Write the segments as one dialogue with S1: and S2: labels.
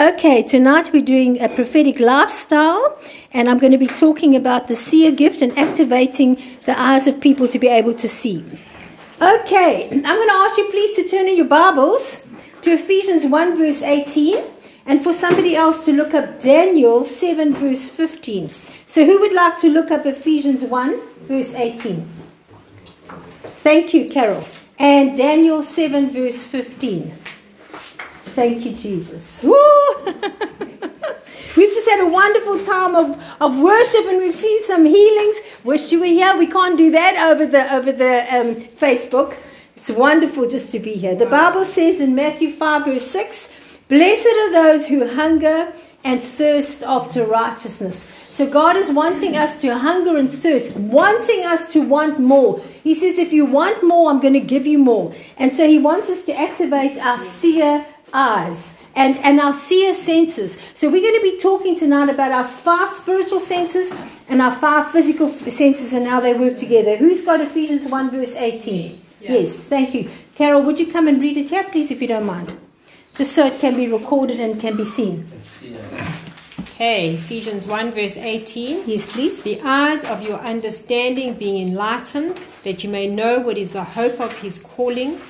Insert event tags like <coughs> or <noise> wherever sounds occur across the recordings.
S1: Okay, tonight we're doing a prophetic lifestyle, and I'm going to be talking about the seer gift and activating the eyes of people to be able to see. Okay, I'm going to ask you please to turn in your Bibles to Ephesians 1, verse 18, and for somebody else to look up Daniel 7, verse 15. So, who would like to look up Ephesians 1, verse 18? Thank you, Carol. And Daniel 7, verse 15. Thank you, Jesus. <laughs> We've just had a wonderful time of, of worship and we've seen some healings. Wish you were here. We can't do that over the over the um, Facebook. It's wonderful just to be here. The Bible says in Matthew 5, verse 6, Blessed are those who hunger and thirst after righteousness. So God is wanting us to hunger and thirst, wanting us to want more. He says, if you want more, I'm going to give you more. And so He wants us to activate our seer eyes and, and our seer senses. So we're going to be talking tonight about our five spiritual senses and our five physical senses and how they work together. Who's got Ephesians 1 verse 18? Yeah. Yes, thank you. Carol, would you come and read it here, please, if you don't mind? Just so it can be recorded and can be seen.
S2: Okay, Ephesians 1 verse 18.
S1: Yes, please.
S2: The eyes of your understanding being enlightened, that you may know what is the hope of his calling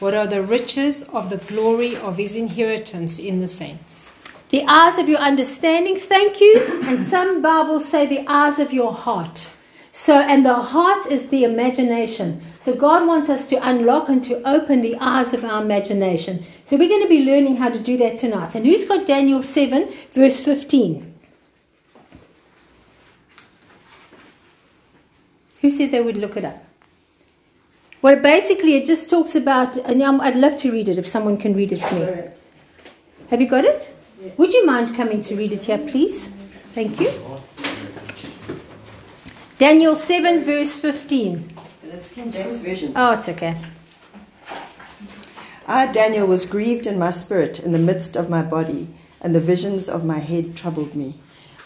S2: what are the riches of the glory of his inheritance in the saints?
S1: The eyes of your understanding, thank you. And some Bibles say the eyes of your heart. So, and the heart is the imagination. So, God wants us to unlock and to open the eyes of our imagination. So, we're going to be learning how to do that tonight. And who's got Daniel 7, verse 15? Who said they would look it up? Well, basically, it just talks about, and I'd love to read it if someone can read it for me. Have you got it? Would you mind coming to read it here, please? Thank you. Daniel 7, verse 15.
S3: That's King James Version.
S1: Oh, it's okay.
S3: I, Daniel, was grieved in my spirit in the midst of my body, and the visions of my head troubled me.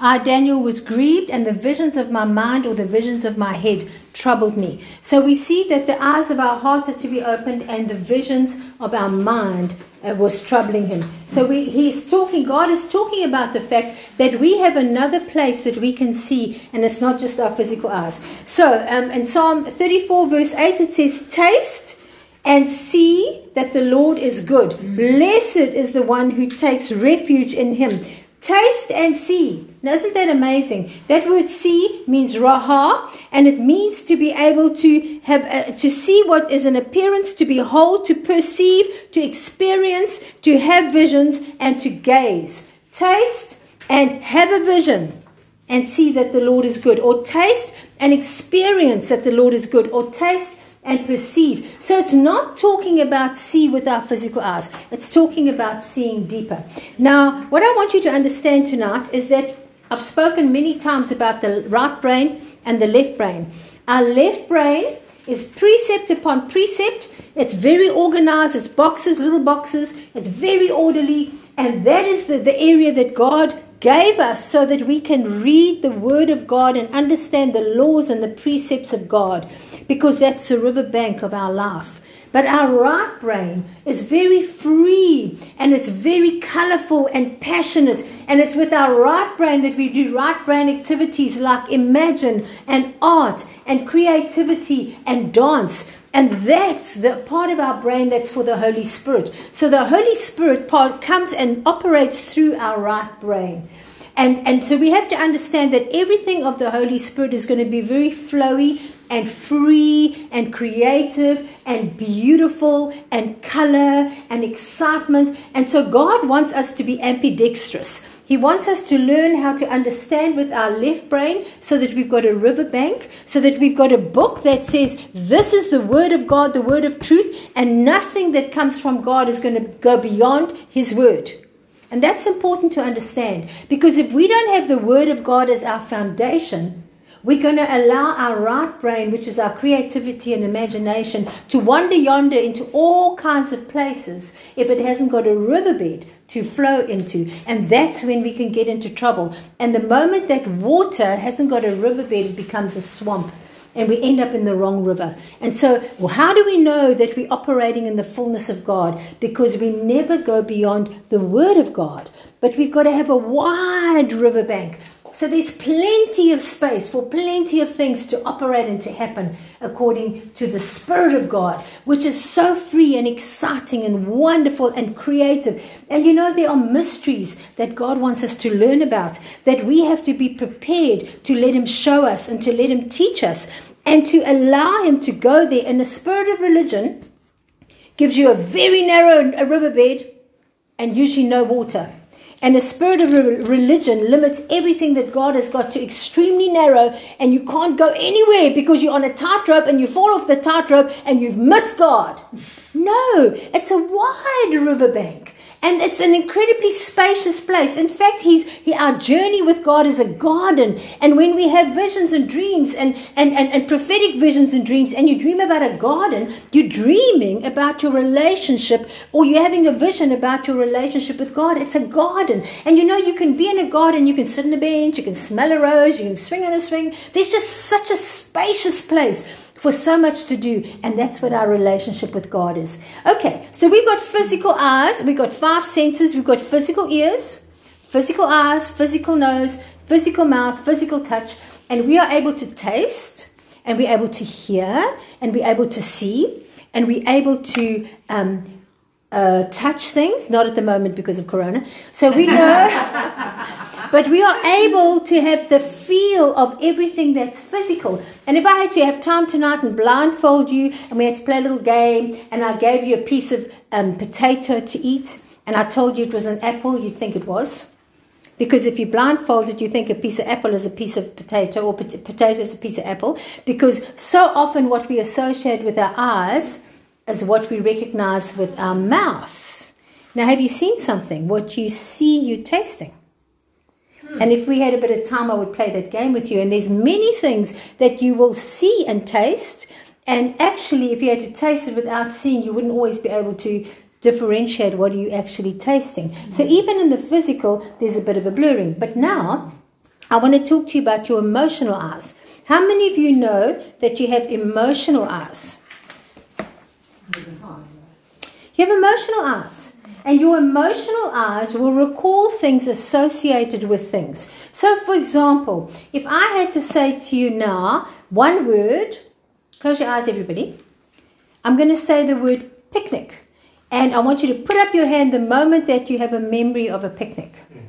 S1: I, Daniel, was grieved, and the visions of my mind or the visions of my head troubled me. So we see that the eyes of our hearts are to be opened, and the visions of our mind uh, was troubling him. So we, he's talking, God is talking about the fact that we have another place that we can see, and it's not just our physical eyes. So um, in Psalm 34, verse 8, it says, Taste and see that the Lord is good. Blessed is the one who takes refuge in him. Taste and see. Now, isn't that amazing? That word see means raha, and it means to be able to have to see what is an appearance, to behold, to perceive, to experience, to have visions, and to gaze. Taste and have a vision and see that the Lord is good, or taste and experience that the Lord is good, or taste and perceive. So it's not talking about see with our physical eyes, it's talking about seeing deeper. Now, what I want you to understand tonight is that I've spoken many times about the right brain and the left brain. Our left brain is precept upon precept. It's very organized. It's boxes, little boxes. It's very orderly. And that is the, the area that God gave us so that we can read the Word of God and understand the laws and the precepts of God because that's the riverbank of our life. But our right brain is very free and it's very colorful and passionate. And it's with our right brain that we do right brain activities like imagine and art and creativity and dance. And that's the part of our brain that's for the Holy Spirit. So the Holy Spirit part comes and operates through our right brain. And, and so we have to understand that everything of the Holy Spirit is going to be very flowy and free and creative and beautiful and color and excitement. And so God wants us to be ambidextrous. He wants us to learn how to understand with our left brain so that we've got a riverbank, so that we've got a book that says, This is the Word of God, the Word of truth, and nothing that comes from God is going to go beyond His Word. And that's important to understand because if we don't have the Word of God as our foundation, we're going to allow our right brain, which is our creativity and imagination, to wander yonder into all kinds of places if it hasn't got a riverbed to flow into. And that's when we can get into trouble. And the moment that water hasn't got a riverbed, it becomes a swamp. and we end up in the wrong river. And so, well, how do we know that we're operating in the fullness of God? Because we never go beyond the Word of God, but we've got to have a wide riverbank. So there's plenty of space for plenty of things to operate and to happen according to the Spirit of God, which is so free and exciting and wonderful and creative. And you know, there are mysteries that God wants us to learn about that we have to be prepared to let Him show us and to let Him teach us and to allow Him to go there in the spirit of religion gives you a very narrow riverbed and usually no water. And a spirit of religion limits everything that God has got to extremely narrow, and you can't go anywhere because you're on a tightrope and you fall off the tightrope and you've missed God. <laughs> No, it's a wide riverbank. And it's an incredibly spacious place. In fact, he's, he, our journey with God is a garden. And when we have visions and dreams and, and, and, and prophetic visions and dreams, and you dream about a garden, you're dreaming about your relationship or you're having a vision about your relationship with God. It's a garden. And you know, you can be in a garden, you can sit on a bench, you can smell a rose, you can swing on a swing. There's just such a spacious place for so much to do, and that's what our relationship with God is. Okay, so we've got physical eyes, we've got five senses, we've got physical ears, physical eyes, physical nose, physical mouth, physical touch, and we are able to taste, and we're able to hear, and we're able to see, and we're able to um, uh, touch things, not at the moment because of Corona. So we know, <laughs> but we are able to have the feel of everything that's physical. And if I had to have time tonight and blindfold you, and we had to play a little game, and I gave you a piece of um, potato to eat, and I told you it was an apple, you'd think it was. Because if you blindfolded, you think a piece of apple is a piece of potato, or pot- potato is a piece of apple. Because so often what we associate with our eyes is what we recognize with our mouth. Now, have you seen something? What you see, you're tasting. Hmm. And if we had a bit of time, I would play that game with you. And there's many things that you will see and taste. And actually, if you had to taste it without seeing, you wouldn't always be able to differentiate what are you actually tasting. So hmm. even in the physical, there's a bit of a blurring. But now, I want to talk to you about your emotional eyes. How many of you know that you have emotional eyes? You have emotional eyes. And your emotional eyes will recall things associated with things. So, for example, if I had to say to you now one word, close your eyes, everybody. I'm going to say the word picnic. And I want you to put up your hand the moment that you have a memory of a picnic. Hmm.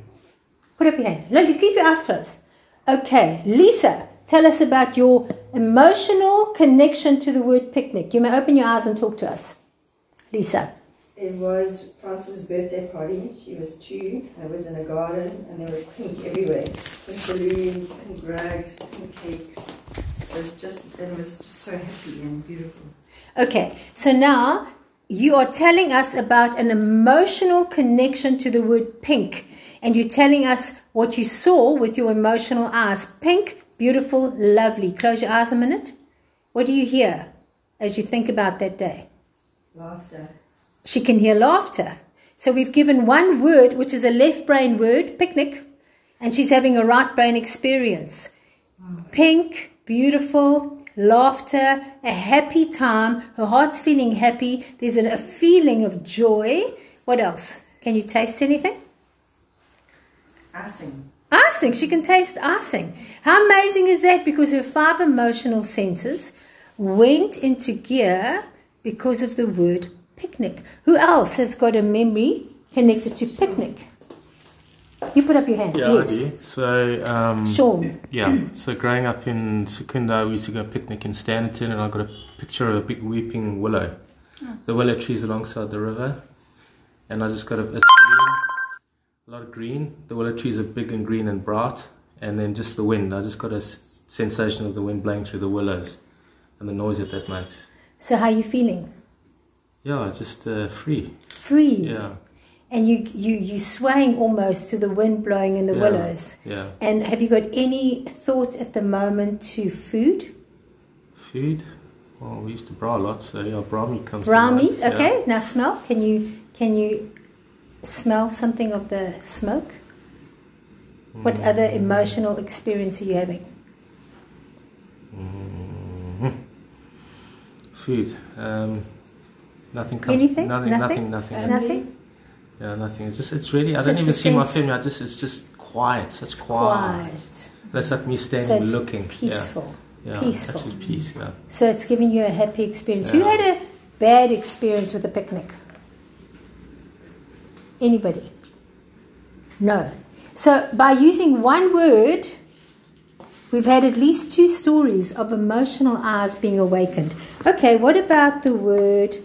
S1: Put up your hand. Lily, keep your eyes closed. Okay, Lisa, tell us about your emotional connection to the word picnic. You may open your eyes and talk to us. Lisa.
S3: It was Frances' birthday party. She was two. I was in a garden, and there was pink everywhere. Pink balloons, pink rags, pink cakes. It was just, it was just so happy and beautiful.
S1: Okay, so now you are telling us about an emotional connection to the word pink, and you're telling us what you saw with your emotional eyes. Pink, beautiful, lovely. Close your eyes a minute. What do you hear as you think about that day?
S3: Laughter.
S1: She can hear laughter. So we've given one word, which is a left brain word, picnic, and she's having a right brain experience. Hmm. Pink, beautiful, laughter, a happy time. Her heart's feeling happy. There's a, a feeling of joy. What else? Can you taste anything?
S3: Icing.
S1: Icing. She can taste icing. How amazing is that? Because her five emotional senses went into gear because of the word picnic. Who else has got a memory connected to picnic? You put up your hand.
S4: Yeah,
S1: yes.
S4: I do. So, um,
S1: Sean.
S4: yeah. So, growing up in Secunda, we used to go picnic in Standerton, and I got a picture of a big weeping willow. The willow trees alongside the river, and I just got a, it's green, a lot of green. The willow trees are big and green and bright, and then just the wind. I just got a s- sensation of the wind blowing through the willows, and the noise that that makes.
S1: So how are you feeling?
S4: Yeah, just uh, free.
S1: Free.
S4: Yeah,
S1: And you you you swaying almost to the wind blowing in the
S4: Yeah.
S1: willows.
S4: yeah.
S1: And have you got any thought at the moment to food?
S4: Food. Well, we used to braai a lot, so yeah, braai meat comes. mind.
S1: meat.
S4: Yeah.
S1: Okay. Now smell. Can you can you smell something of the smoke? What other emotional experience are you having?
S4: food. Um, nothing comes.
S1: Anything?
S4: Nothing.
S1: Nothing?
S4: Nothing.
S2: Uh,
S4: Nothing.
S1: Nothing?
S4: Yeah, nothing. It's just. It's really. I
S1: Just
S4: don't even see my family. I just. It's just quiet. Such quiet.
S1: Quiet.
S4: That's like me
S1: So
S4: standing
S1: it's
S4: looking.
S1: peaceful.
S4: Yeah. yeah
S1: peaceful.
S4: Absolute peace. Yeah.
S1: So it's giving you a happy experience.
S4: Yeah.
S1: had a bad experience with a picnic? Anybody? No. So by using one word, we've had at least two stories of emotional eyes being awakened. Okay, what about the word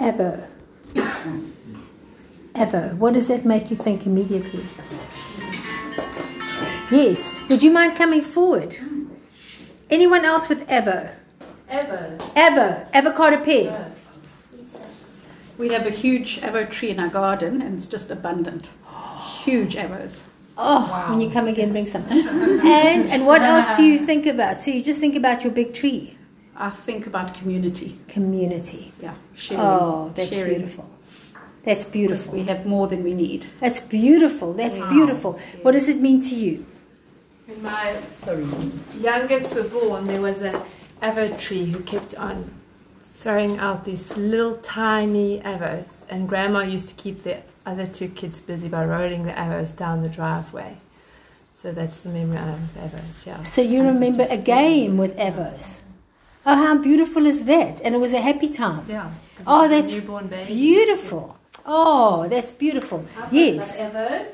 S1: ever? <coughs> ever. What does that make you think immediately? Yes. Would you mind coming forward? Anyone else with ever?
S5: Ever.
S1: Ever. Avocado pear.
S5: We have a huge avo tree in our garden and it's just abundant. Huge avos.
S1: Oh, when you come again, bring some. and and what <laughs> else do you think about? So you just think about your big tree
S5: I think about community.
S1: community.
S5: Yeah. Sharing.
S1: Oh, that's
S5: sharing.
S1: beautiful. That's beautiful.
S5: we have more than we need.
S1: That's beautiful. That's beautiful. What does it mean to you?
S6: When my Sorry. youngest were born, there was an avo tree who kept on throwing out these little tiny avos, and Grandma used to keep the other two kids busy by rolling the avos down the driveway. So that's the memory I have of avos. Yeah.
S1: So you
S6: And
S1: remember a game with avos. Oh, how beautiful is that? And it was a happy time.
S6: Yeah. 'cause
S1: Oh,
S6: it was a
S1: that's
S6: newborn baby.
S1: Beautiful. Oh, that's beautiful. Yes.
S7: Ever.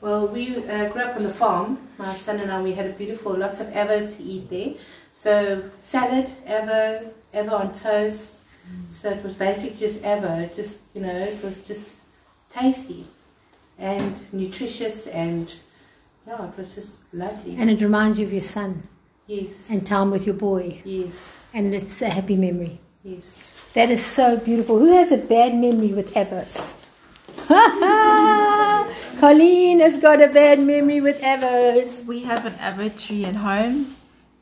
S7: Well, we uh, grew up on the farm. My son and I, we had a beautiful, lots of avos to eat there. So salad, avo, avo on toast. So it was basically just ever, Just you know, it was just tasty and nutritious, and yeah, it was just lovely.
S1: And it reminds you of your son
S7: yes,
S1: and time with your boy.
S7: yes,
S1: And it's a happy memory.
S7: yes.
S1: That is so beautiful. Who has a bad memory with avos? <laughs> Colleen has got a bad memory with avos.
S8: We have an ever tree at home,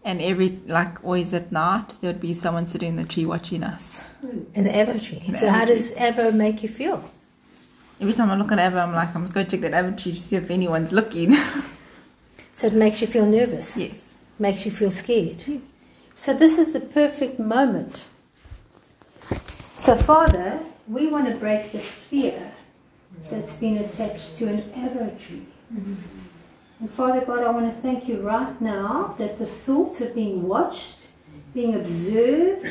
S8: and every like always at night there would be someone sitting in the tree watching us.
S1: In the ever tree.
S8: In the
S1: So how
S8: Evo
S1: does ever make you feel?
S8: Every time I look at Ever, I'm like, I'm just going to check that Ever tree to see if anyone's looking. <laughs>
S1: So it makes you feel nervous.
S8: yes.
S1: Makes you feel scared. So this is the perfect moment. So Father, we want to break the fear that's been attached to an ever tree. Mm-hmm. And Father God, I want to thank you right now that the thoughts of being watched, being observed,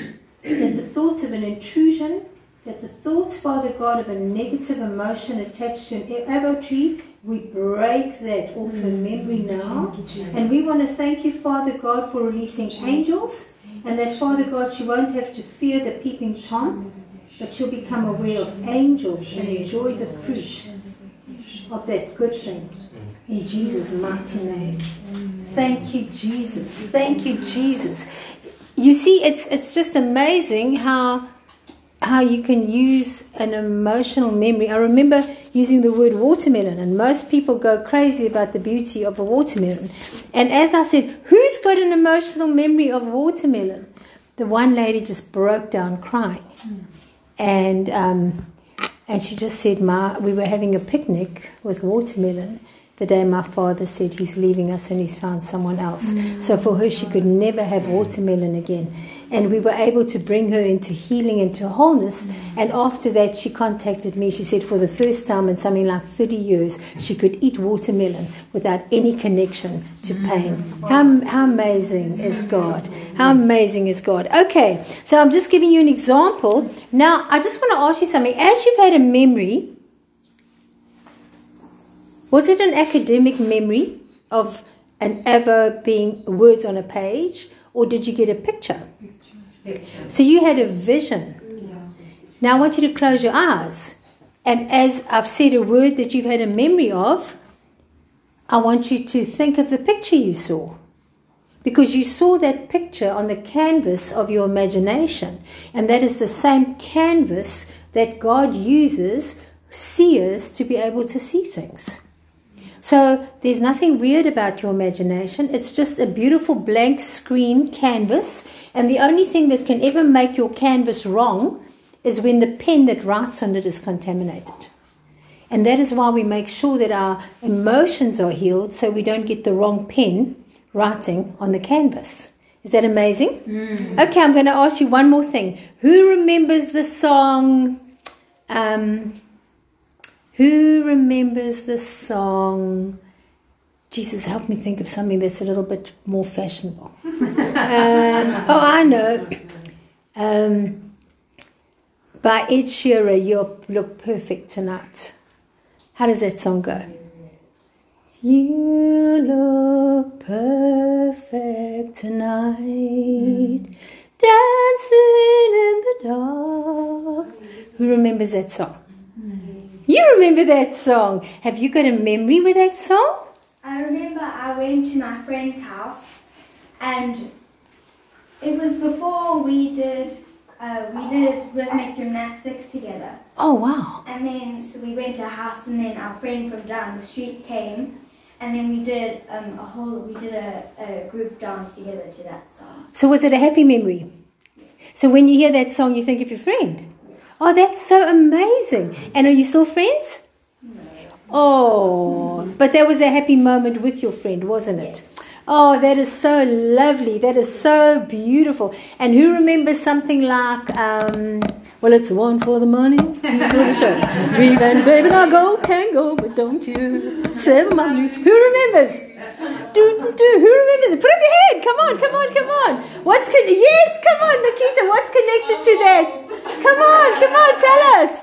S1: that the thoughts of an intrusion, that the thoughts, Father God, of a negative emotion attached to an arrow tree, we break that off her memory now. And we want to thank you, Father God, for releasing angels, and that, Father God, she won't have to fear the peeping Tom, but she'll become aware of angels and enjoy the fruit of that good thing. In Jesus' mighty name. Thank you, Jesus. Thank you, Jesus. You see, it's it's just amazing how how you can use an emotional memory. I remember using the word watermelon, and most people go crazy about the beauty of a watermelon. And as I said, who's got an emotional memory of watermelon? The one lady just broke down crying, and um, and she just said, "Ma, we were having a picnic with watermelon." The day my father said he's leaving us and he's found someone else. So for her, she could never have watermelon again. And we were able to bring her into healing, into wholeness. And after that, she contacted me. She said for the first time in something like 30 years, she could eat watermelon without any connection to pain. How, how amazing is God? How amazing is God? Okay, so I'm just giving you an example. Now, I just want to ask you something. As you've had a memory, was it an academic memory of an ever being words on a page, or did you get a picture? picture. So you had a vision. Now I want you to close your eyes. And as I've said a word that you've had a memory of, I want you to think of the picture you saw. Because you saw that picture on the canvas of your imagination. And that is the same canvas that God uses seers to be able to see things. So there's nothing weird about your imagination. It's just a beautiful blank screen canvas. And the only thing that can ever make your canvas wrong is when the pen that writes on it is contaminated. And that is why we make sure that our emotions are healed so we don't get the wrong pen writing on the canvas. Is that amazing? Okay, I'm going to ask you one more thing. Who remembers the song? Um, who remembers the song? Jesus, help me think of something that's a little bit more fashionable. um, oh, I know. Um, by Ed Sheeran, you look perfect tonight. How does that song go? You look perfect tonight, dancing in the dark. Who remembers that song? You remember that song. Have you got a memory with that song?
S9: I remember I went to my friend's house and it was before we did uh, we did rhythmic gymnastics together.
S1: Oh, wow.
S9: And then so we went to a house and then our friend from down the street came and then we did um, a whole we did a, a group dance together to that song.
S1: So, was it a happy memory? So, when you hear that song, you think of your friend. Oh, that's so amazing. And are you still friends? Oh, but that was a happy moment with your friend, wasn't it? Oh, that is so lovely. That is so beautiful. And who remembers something like, um, well, it's one for the money, two for the show, three <laughs> and baby, now go, can go, but don't you? Seven, my blue. Who remembers? Do, do, who remembers? Put up your hand. Come on, come on, come on. What's con- yes, come on, Nikita. What's connected to that? Come on, come on, tell us.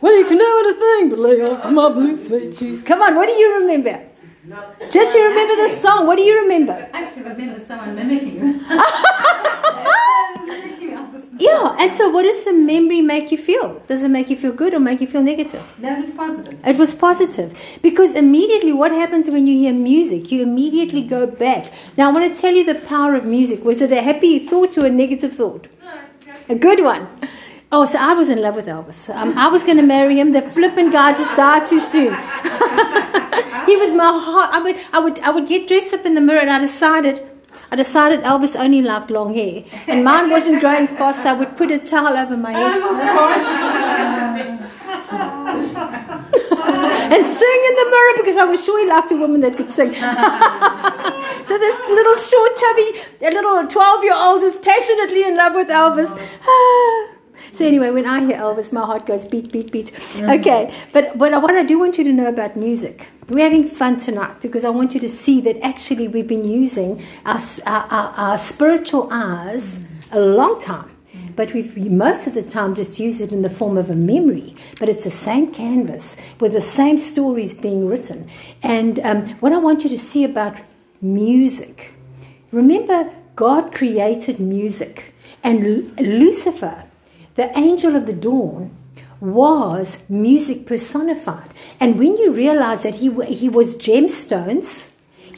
S1: Well, you can do anything but lay off my blue suede shoes. Come on, what do you remember? Just you remember the song. What do you remember?
S5: I actually remember someone mimicking you.
S1: Yeah, and so what does the memory make you feel? Does it make you feel good or make you feel negative?
S5: No, it's positive.
S1: It was positive because immediately what happens when you hear music, you immediately go back. Now, I want to tell you the power of music. Was it a happy thought or a negative thought? A good one. Oh, so I was in love with Elvis. Um, I was going to marry him. The flippin' guy just died too soon. <laughs> he was my heart. I would, I would, I would get dressed up in the mirror, and I decided, I decided Elvis only liked long hair, and mine wasn't growing fast. So I would put a towel over my head oh, <laughs> and sing in the mirror because I was sure he liked a woman that could sing. <laughs> so this little short, chubby, a little twelve-year-old is passionately in love with Elvis. <sighs> <laughs> So anyway, when I hear Elvis, my heart goes beat, beat, beat. Okay, but but what I do want you to know about music, we're having fun tonight because I want you to see that actually we've been using our our, our, our spiritual eyes a long time. But we've most of the time just used it in the form of a memory. But it's the same canvas with the same stories being written. And um, what I want you to see about music, remember God created music, and Lu- Lucifer the angel of the dawn was music personified. And when you realize that he, he was gemstones,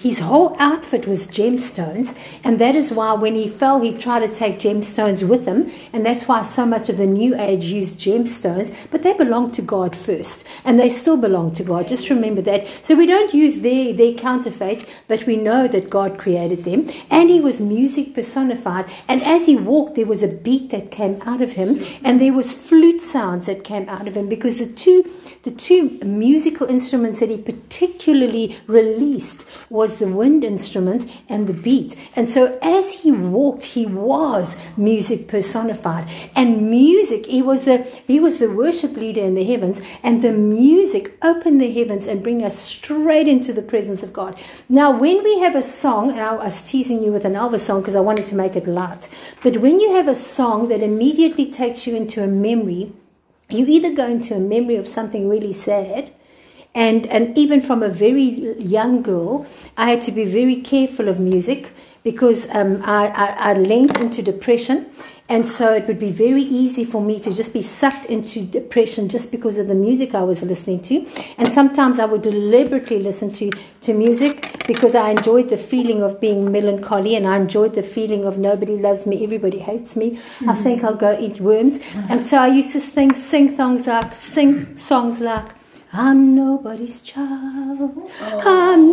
S1: his whole outfit was gemstones, and that is why when he fell, he tried to take gemstones with him, and that's why so much of the New Age used gemstones, but they belong to God first, and they still belong to God. Just remember that. So we don't use their, their counterfeit, but we know that God created them, and he was music personified, and as he walked, there was a beat that came out of him, and there was flute sounds that came out of him, because the two the two musical instruments that he particularly released was the wind instrument and the beat. And so as he walked, he was music personified. And music, he was the he was the worship leader in the heavens, and the music opened the heavens and bring us straight into the presence of God. Now, when we have a song, and I was teasing you with an Elvis song because I wanted to make it light, but when you have a song that immediately takes you into a memory, you either go into a memory of something really sad and and even from a very young girl i had to be very careful of music because um, I, I, I linked into depression and so it would be very easy for me to just be sucked into depression just because of the music I was listening to. And sometimes I would deliberately listen to, to music because I enjoyed the feeling of being melancholy and I enjoyed the feeling of nobody loves me, everybody hates me. I think I'll go eat worms. And so I used to sing, sing songs like, sing songs like, I'm nobody's child. Oh. I'm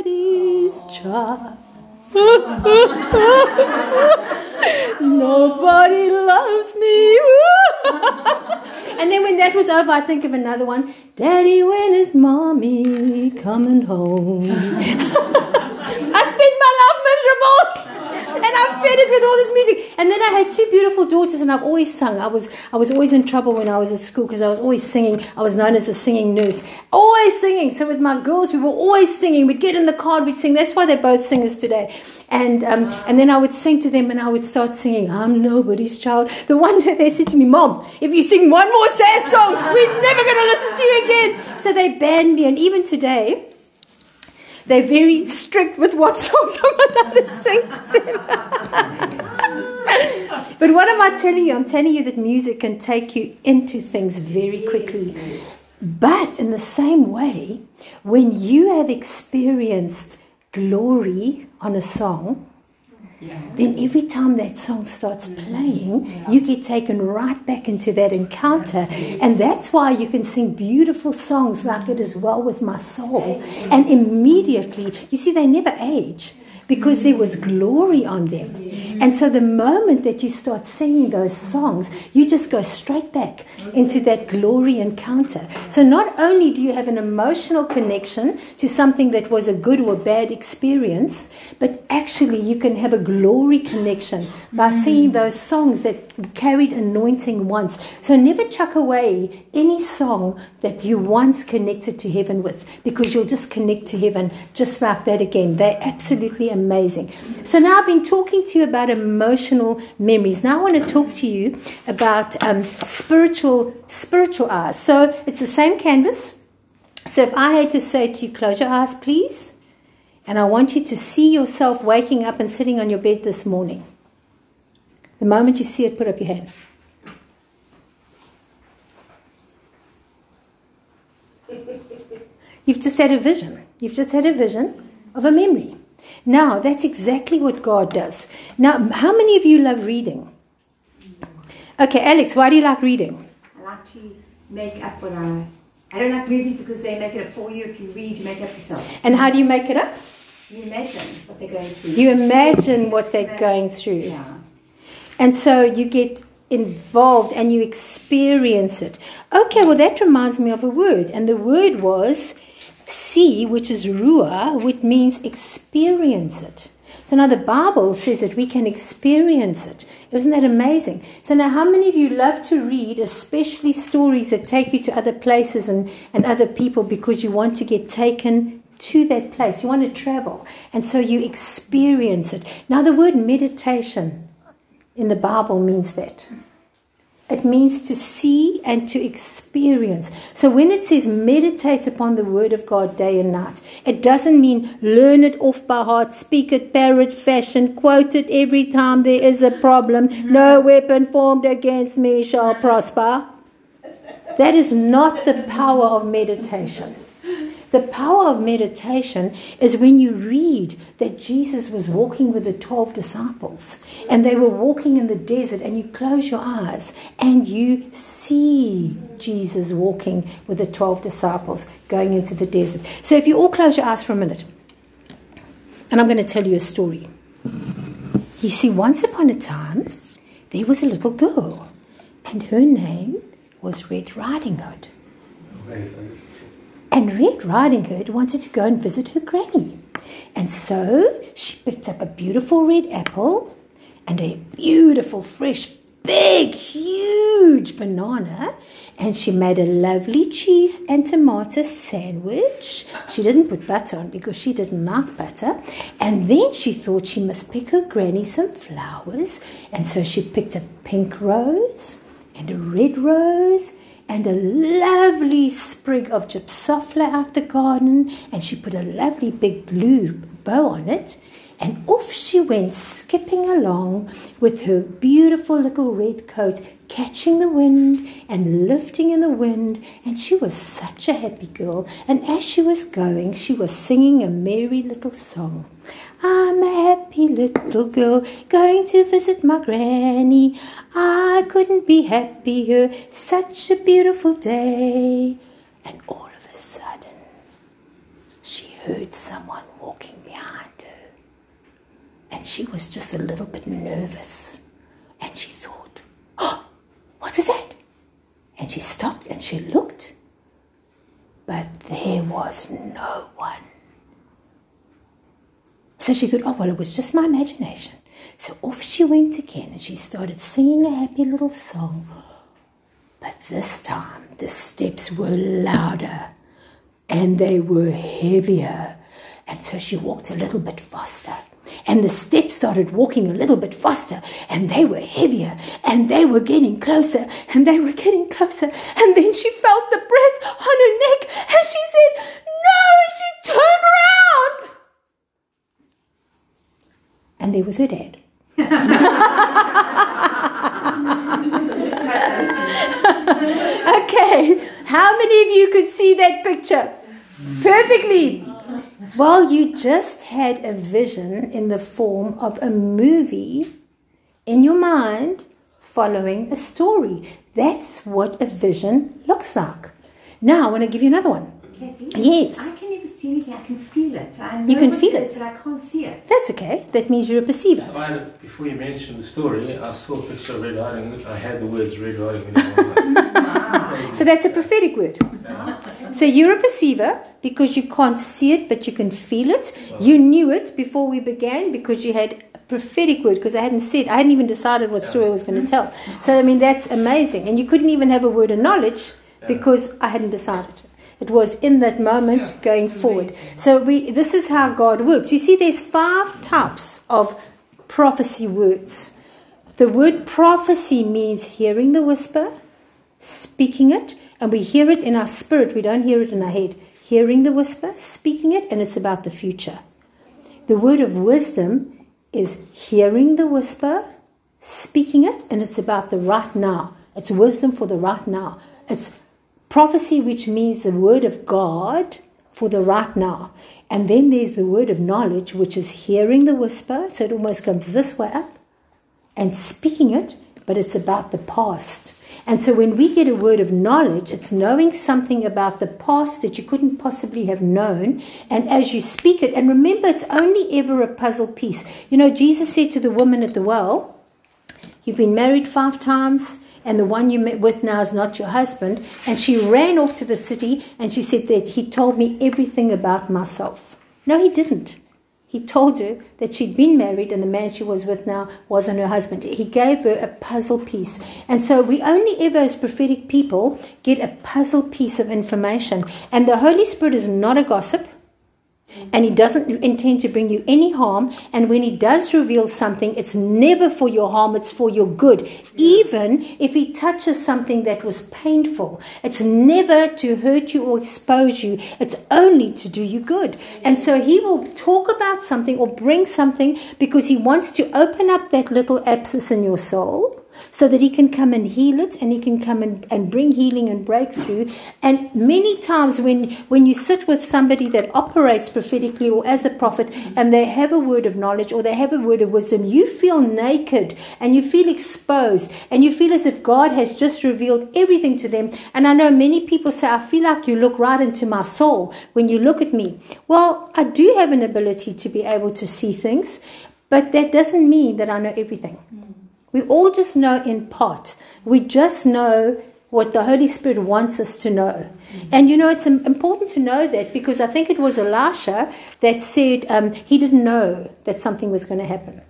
S1: nobody's child. <laughs> Nobody loves me. and then when that was over, I think of another one. Daddy, when is mommy coming home? <laughs> I spent my life and I fed it with all this music. And then I had two beautiful daughters, and I've always sung. I was I was always in trouble when I was at school because I was always singing. I was known as a singing nurse, always singing. So with my girls, we were always singing. We'd get in the car, we'd sing. That's why they're both singers today. And um, and then I would sing to them, and I would start singing. I'm nobody's child. The one day they said to me, "Mom, if you sing one more sad song, we're never going to listen to you again." So they banned me, and even today. They're very strict with what songs I'm allowed to sing to them. <laughs> but what am I telling you? I'm telling you that music can take you into things very quickly. But in the same way, when you have experienced glory on a song, then every time that song starts playing, you get taken right back into that encounter. And that's why you can sing beautiful songs like It Is Well With My Soul. And immediately, you see, they never age because there was glory on them. And so the moment that you start singing those songs, you just go straight back into that glory encounter. So not only do you have an emotional connection to something that was a good or bad experience, but actually you can have a glory connection by mm. singing those songs that carried anointing once. So never chuck away any song that you once connected to heaven with because you'll just connect to heaven just like that again. They're absolutely amazing. So now I've been talking to you about emotional memories. Now I want to talk to you about um, spiritual spiritual eyes. So it's the same canvas. So if I had to say to you, close your eyes, please, and I want you to see yourself waking up and sitting on your bed this morning. The moment you see it, put up your hand. You've just had a vision. You've just had a vision of a memory. Now, that's exactly what God does. Now, how many of you love reading? Okay, Alex, why do you like reading?
S10: I like to make up what I. I don't like movies because they make it up for you. If you read, you make up yourself.
S1: And how do you make it up?
S10: You imagine what they're going through.
S1: You imagine what they're going through.
S10: Yeah.
S1: And so you get involved and you experience it. Okay, well, that reminds me of a word. And the word was see, which is ruah, which means experience it. So now the Bible says that we can experience it. Isn't that amazing? So now, how many of you love to read, especially stories that take you to other places and, and other people because you want to get taken to that place? You want to travel. And so you experience it. Now, the word meditation in the Bible means that. It means to see and to experience. So when it says meditate upon the word of God day and night, it doesn't mean learn it off by heart, speak it parrot fashion, quote it every time there is a problem. No weapon formed against me shall prosper. That is not the power of meditation. The power of meditation is when you read that Jesus was walking with the 12 disciples and they were walking in the desert, and you close your eyes and you see Jesus walking with the 12 disciples going into the desert. So if you all close your eyes for a minute, and I'm going to tell you a story. You see, once upon a time, there was a little girl, and her name was Red Riding Hood. And Red Riding Hood wanted to go and visit her granny. And so she picked up a beautiful red apple and a beautiful, fresh, big, huge banana. And she made a lovely cheese and tomato sandwich. She didn't put butter on because she didn't like butter. And then she thought she must pick her granny some flowers. And so she picked a pink rose and a red rose and a lovely sprig of gypsophila out the garden, and she put a lovely big blue bow on it, and off she went skipping along with her beautiful little red coat, catching the wind and lifting in the wind, and she was such a happy girl. And as she was going, she was singing a merry little song. I'm a happy little girl going to visit my granny. I couldn't be happier, such a beautiful day. And all of a sudden, she heard someone. And she was just a little bit nervous. And she thought, oh, what was that? And she stopped and she looked. But there was no one. So she thought, oh, well, it was just my imagination. So off she went again and she started singing a happy little song. But this time the steps were louder and they were heavier. And so she walked a little bit faster. And the steps started walking a little bit faster, and they were heavier, and they were getting closer, and they were getting closer. And then she felt the breath on her neck, and she said, No! And she turned around. And there was her dad. <laughs> okay, how many of you could see that picture? Perfectly. Well, you just had a vision in the form of a movie in your mind following a story. That's what a vision looks like. Now, I want to give you another one.
S10: Kathy,
S1: Yes.
S10: I can never see anything. I can feel it. I know
S1: You can feel
S10: is,
S1: it.
S10: but I can't see it.
S1: That's okay. That means you're a perceiver.
S4: So I, before you mentioned the story, I saw a picture of Red Riding Hood. I had the words Red Riding Hood in my <laughs> mind.
S1: So that's a prophetic word. So you're a perceiver because you can't see it, but you can feel it. You knew it before we began because you had a prophetic word because I hadn't said, I hadn't even decided what story I was going to tell. So, I mean, that's amazing. And you couldn't even have a word of knowledge because I hadn't decided. It was in that moment going forward. So we this is how God works. You see, there's five types of prophecy words. The word prophecy means hearing the whisper, speaking it, and we hear it in our spirit. We don't hear it in our head. Hearing the whisper, speaking it, and it's about the future. The word of wisdom is hearing the whisper, speaking it, and it's about the right now. It's wisdom for the right now. It's prophecy, which means the word of God for the right now. And then there's the word of knowledge, which is hearing the whisper. So it almost comes this way up and speaking it, but it's about the past. And so when we get a word of knowledge, it's knowing something about the past that you couldn't possibly have known. And as you speak it, and remember, it's only ever a puzzle piece. You know, Jesus said to the woman at the well, You've been married five times, and the one you met with now is not your husband. And she ran off to the city and she said that he told me everything about myself. No, he didn't. He told her that she'd been married and the man she was with now wasn't her husband. He gave her a puzzle piece. And so we only ever, as prophetic people, get a puzzle piece of information. And the Holy Spirit is not a gossip. And he doesn't intend to bring you any harm. And when he does reveal something, it's never for your harm, it's for your good. Even if he touches something that was painful, it's never to hurt you or expose you, it's only to do you good. And so he will talk about something or bring something because he wants to open up that little abscess in your soul so that he can come and heal it and he can come and, and bring healing and breakthrough. And many times when, when you sit with somebody that operates prophetically or as a prophet and they have a word of knowledge or they have a word of wisdom, you feel naked and you feel exposed and you feel as if God has just revealed everything to them. And I know many people say, I feel like you look right into my soul when you look at me. Well, I do have an ability to be able to see things, but that doesn't mean that I know everything. Hmm. We all just know in part. We just know what the Holy Spirit wants us to know. And you know, it's important to know that because I think it was Elisha that said um, he didn't know that something was going to happen.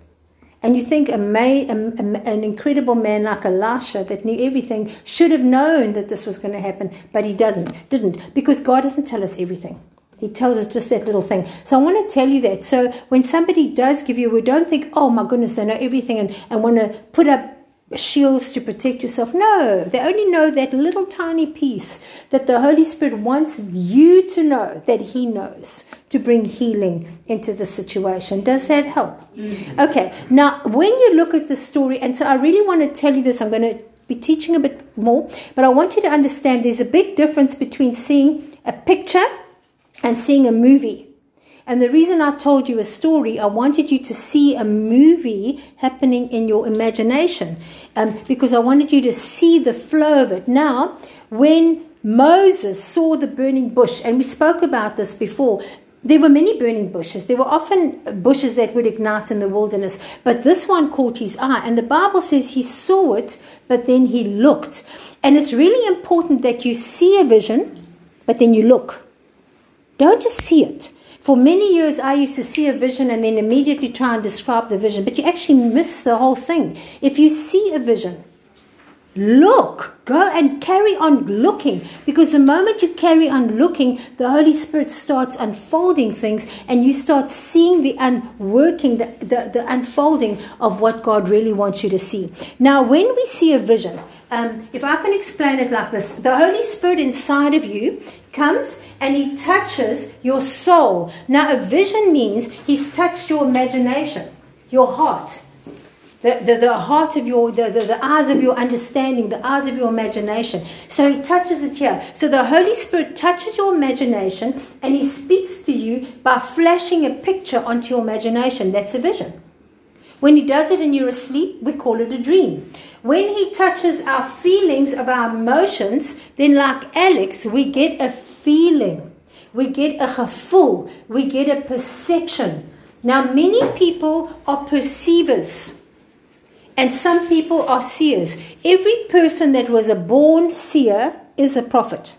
S1: And you think a ma- a- a- an incredible man like Elisha that knew everything should have known that this was going to happen, but he doesn't, didn't, because God doesn't tell us everything. He tells us just that little thing. So I want to tell you that. So when somebody does give you a word, don't think, oh my goodness, they know everything and, and want to put up shields to protect yourself. No, they only know that little tiny piece that the Holy Spirit wants you to know that He knows to bring healing into the situation. Does that help? Mm-hmm. Okay, now when you look at the story, and so I really want to tell you this, I'm going to be teaching a bit more, but I want you to understand there's a big difference between seeing a picture and seeing a movie. And the reason I told you a story, I wanted you to see a movie happening in your imagination um, because I wanted you to see the flow of it. Now, when Moses saw the burning bush, and we spoke about this before, there were many burning bushes. There were often bushes that would ignite in the wilderness, but this one caught his eye. And the Bible says he saw it, but then he looked. And it's really important that you see a vision, but then you look. Don't just see it. For many years, I used to see a vision and then immediately try and describe the vision, but you actually miss the whole thing. If you see a vision, look, go and carry on looking, because the moment you carry on looking, the Holy Spirit starts unfolding things and you start seeing the unworking, the, the, the unfolding of what God really wants you to see. Now, when we see a vision, um, if I can explain it like this, the Holy Spirit inside of you comes and he touches your soul. Now, a vision means he's touched your imagination, your heart. The, the, the heart of your, the, the, the eyes of your understanding, the eyes of your imagination. So he touches it here. So the Holy Spirit touches your imagination and he speaks to you by flashing a picture onto your imagination. That's a vision. When he does it and you're asleep, we call it a dream. When he touches our feelings of our emotions, then like Alex, we get a feeling. We get a gevoel. We get a perception. Now, many people are perceivers. And some people are seers. Every person that was a born seer is a prophet.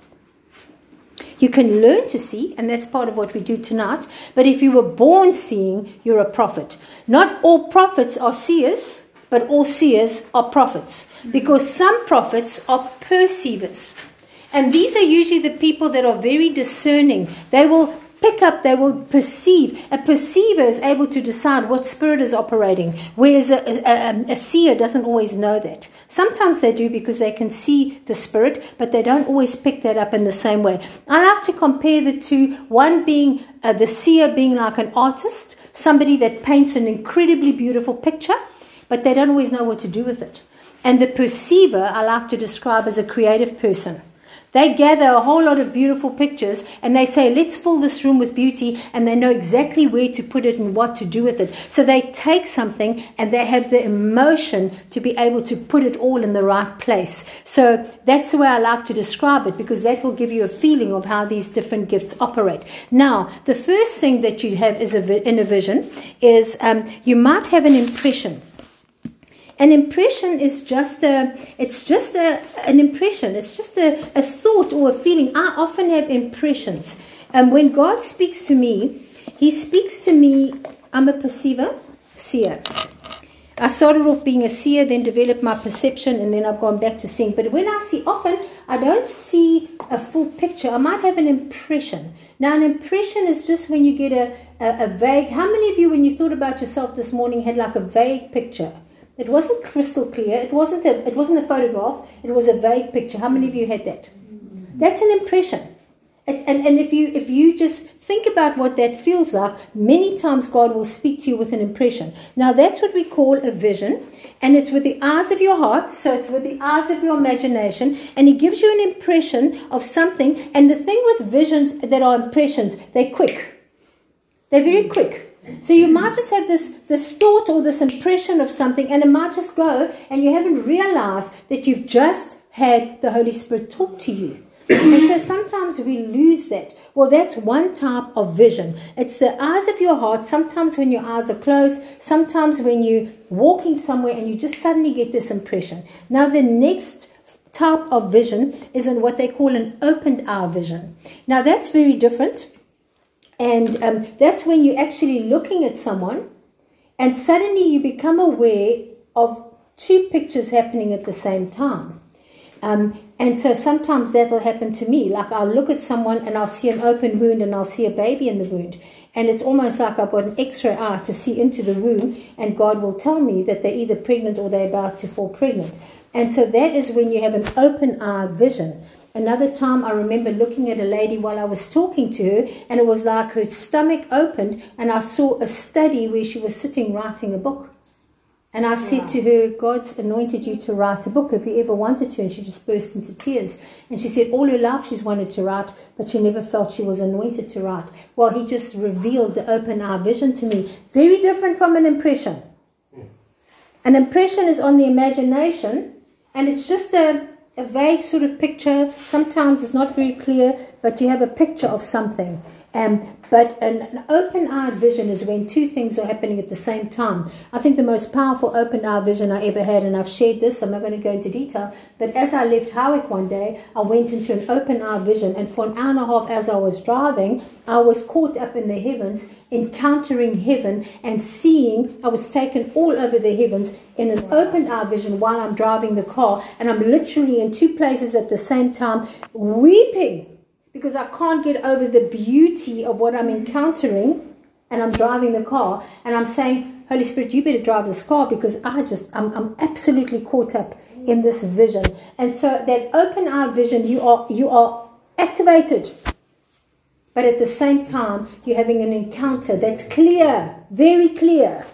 S1: You can learn to see, and that's part of what we do tonight. But if you were born seeing, you're a prophet. Not all prophets are seers, but all seers are prophets. Because some prophets are perceivers. And these are usually the people that are very discerning. They will pick up, they will perceive. A perceiver is able to decide what spirit is operating, whereas a, a, a, seer doesn't always know that. Sometimes they do because they can see the spirit, but they don't always pick that up in the same way. I like to compare the two, one being uh, the seer being like an artist, somebody that paints an incredibly beautiful picture, but they don't always know what to do with it. And the perceiver, I like to describe as a creative person. They gather a whole lot of beautiful pictures and they say, let's fill this room with beauty, and they know exactly where to put it and what to do with it. So they take something and they have the emotion to be able to put it all in the right place. So that's the way I like to describe it because that will give you a feeling of how these different gifts operate. Now, the first thing that you have is a, in a vision is um, you might have an impression. An impression is just a, it's just a, an impression. It's just a, a thought or a feeling. I often have impressions. And when God speaks to me, He speaks to me, I'm a perceiver, seer. I started off being a seer, then developed my perception, and then I've gone back to seeing. But when I see, often I don't see a full picture. I might have an impression. Now, an impression is just when you get a, a, a vague. How many of you, when you thought about yourself this morning, had like a vague picture? It wasn't crystal clear. It wasn't a, it wasn't a photograph. It was a vague picture. How many of you had that? That's an impression. It, and, and if you if you just think about what that feels like, many times God will speak to you with an impression. Now that's what we call a vision, and it's with the eyes of your heart, so it's with the eyes of your imagination, and He gives you an impression of something. And the thing with visions that are impressions, they're quick. They're very quick. So you might just have this, this thought or this impression of something, and it might just go, and you haven't realized that you've just had the Holy Spirit talk to you. and so sometimes we lose that. Well, that's one type of vision. It's the eyes of your heart. Sometimes when your eyes are closed, sometimes when you're walking somewhere and you just suddenly get this impression. Now, the next type of vision is in what they call an opened eye vision. Now, that's very different. And um, that's when you're actually looking at someone and suddenly you become aware of two pictures happening at the same time. Um, and so sometimes that'll happen to me. Like I'll look at someone and I'll see an open wound and I'll see a baby in the wound. And it's almost like I've got an extra eye to see into the room and God will tell me that they're either pregnant or they're about to fall pregnant. And so that is when you have an open eye vision. Another time, I remember looking at a lady while I was talking to her, and it was like her stomach opened, and I saw a study where she was sitting writing a book. And I said to her, God's anointed you to write a book if you ever wanted to. And she just burst into tears. And she said, all her life she's wanted to write, but she never felt she was anointed to write. Well, he just revealed the open eye vision to me. Very different from an impression. Hmm. An impression is on the imagination, and it's just a a vague sort of picture. Sometimes it's not very clear, but you have a picture of something. Um, but an, an open eyed vision is when two things are happening at the same time. I think the most powerful open eyed vision I ever had, and I've shared this, I'm not going to go into detail, but as I left Howick one day, I went into an open eyed vision, and for an hour and a half as I was driving, I was caught up in the heavens, encountering heaven, and seeing, I was taken all over the heavens in an open eyed vision while I'm driving the car, and I'm literally in two places at the same time, weeping because I can't get over the beauty of what I'm encountering and I'm driving the car and I'm saying, Holy Spirit, you better drive this car because I just, I'm, I'm absolutely caught up in this vision. And so that open eye vision, you are, you are activated. But at the same time, you're having an encounter that's clear, very clear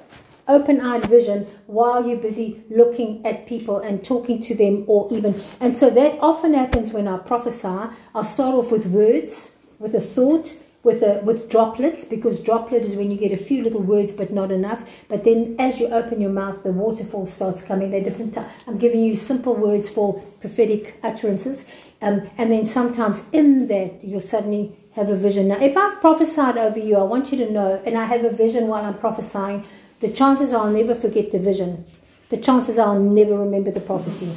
S1: open eyed vision while you're busy looking at people and talking to them, or even. And so that often happens when I prophesy. I'll start off with words, with a thought, with a, with droplets because droplet is when you get a few little words but not enough. But then as you open your mouth, the waterfall starts coming. They're different. I'm giving you simple words for prophetic utterances, um, and then sometimes in that you'll suddenly have a vision. Now, if I've prophesied over you, I want you to know, and I have a vision while I'm prophesying the chances are I'll never forget the vision. The chances are I'll never remember the prophecy.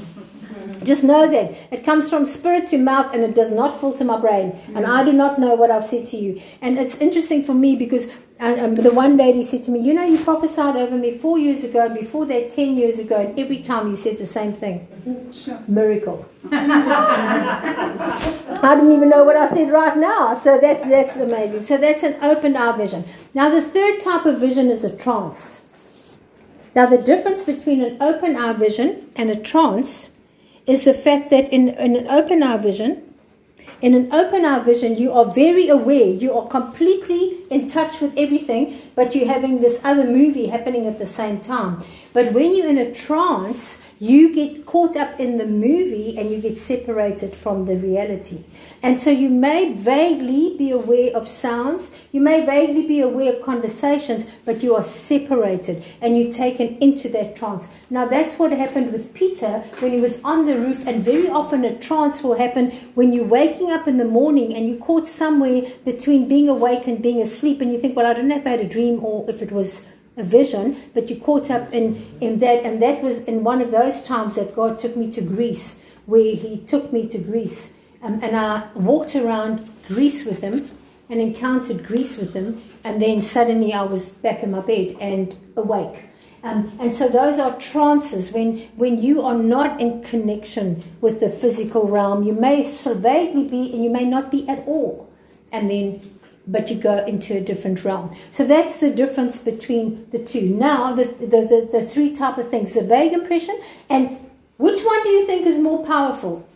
S1: Just know that it comes from spirit to mouth and it does not filter my brain. And I do not know what I've said to you. And it's interesting for me because um, the one lady said to me, You know, you prophesied over me four years ago, and before that, 10 years ago, and every time you said the same thing. Sure. Miracle. <laughs> I didn't even know what I said right now. So that, that's amazing. So that's an open eye vision. Now, the third type of vision is a trance. Now, the difference between an open eye vision and a trance is the fact that in, in an open eye vision, in an open eye vision, you are very aware, you are completely in touch with everything, but you're having this other movie happening at the same time. But when you're in a trance, you get caught up in the movie and you get separated from the reality. And so you may vaguely be aware of sounds, you may vaguely be aware of conversations, but you are separated and you're taken into that trance. Now, that's what happened with Peter when he was on the roof, and very often a trance will happen when you're waking up in the morning and you're caught somewhere between being awake and being asleep, and you think, Well, I don't know if I had a dream or if it was a vision, but you caught up in, in that. And that was in one of those times that God took me to Greece, where He took me to Greece. Um, and I walked around Greece with Him and encountered Greece with Him. And then suddenly I was back in my bed and awake. Um, and so those are trances when, when you are not in connection with the physical realm. You may vaguely be and you may not be at all. And then but you go into a different realm. So that's the difference between the two. Now, the, the, the, the three type of things, the vague impression, and which one do you think is more powerful?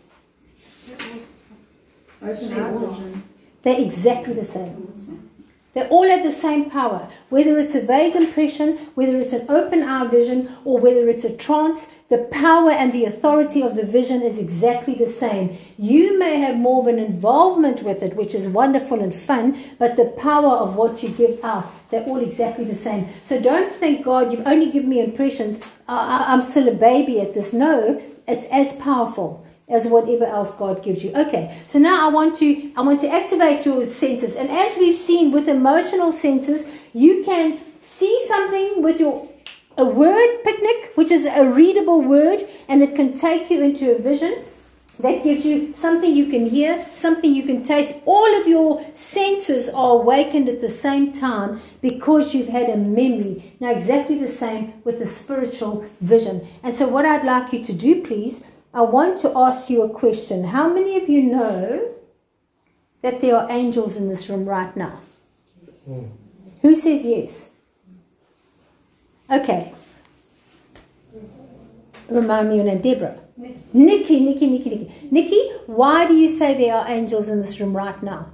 S1: They're exactly the same. They all have the same power. Whether it's a vague impression, whether it's an open eye vision, or whether it's a trance, the power and the authority of the vision is exactly the same. You may have more of an involvement with it, which is wonderful and fun, but the power of what you give out, they're all exactly the same. So don't think, God, you've only given me impressions. I'm still a baby at this. No, it's as powerful as whatever else God gives you. Okay, so now I want to I want to activate your senses, and as we've seen with emotional senses, you can see something with your a word picnic, which is a readable word, and it can take you into a vision. That gives you something you can hear, something you can taste. All of your senses are awakened at the same time because you've had a memory. Now, exactly the same with the spiritual vision. And so, what I'd like you to do, please, I want to ask you a question. How many of you know that there are angels in this room right now? Yes. Who says yes? Okay. Remind me your name, Deborah. Nikki, Nikki, Nikki, Nikki. Nikki, why do you say there are angels in this room right now?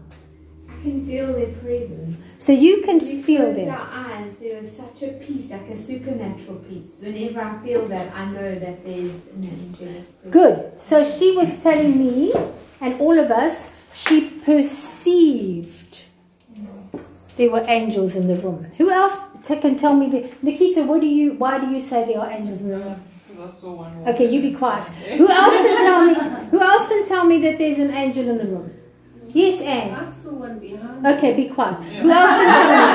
S11: I can feel their presence.
S1: So you can feel them.
S11: our eyes, there is such a peace, like a supernatural peace. Whenever I feel that, I know that there's an angel.
S1: Good. So she was telling me, and all of us, she perceived there were angels in the room. Who else can tell me? The, Nikita, what do you? Why do you say there are angels in the room? Okay, you be quiet. Who else can tell me? Who else can tell me that there's an angel in the room? Yes, Anne.
S7: I saw one behind.
S1: Okay, be quiet. Who else can tell me?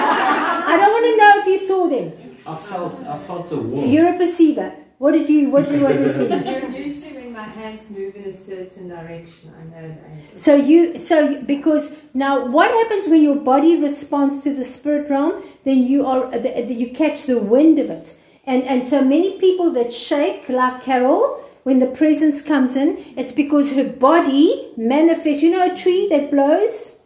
S1: I don't want to know if you saw them.
S4: I felt I felt a warmth.
S1: You're a perceiver. What did you? What did you want me to <laughs> tell you?
S6: Usually, when my hands move in a certain direction, I know that.
S1: So you, so because now, what happens when your body responds to the spirit realm? Then you are, the, the, you catch the wind of it, and and so many people that shake, like Carol, when the presence comes in, it's because her body manifests. You know, a tree that blows.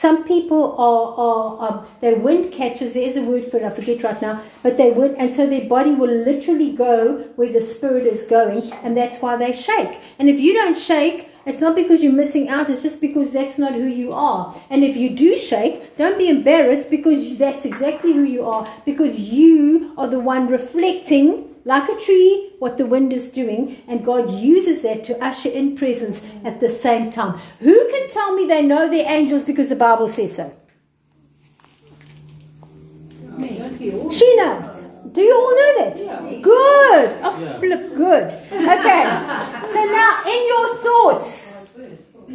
S1: Some people are, are, are they wind catchers. There is a word for it. I forget right now. But they would, and so their body will literally go where the spirit is going, and that's why they shake. And if you don't shake, it's not because you're missing out. It's just because that's not who you are. And if you do shake, don't be embarrassed because that's exactly who you are. Because you are the one reflecting like a tree, what the wind is doing, and God uses that to usher in presence at the same time. Who can tell me they know they're angels because the Bible says so? Sheena, do you all know that? Yeah. Good. Oh, flip, good. Okay. So now, in your thoughts,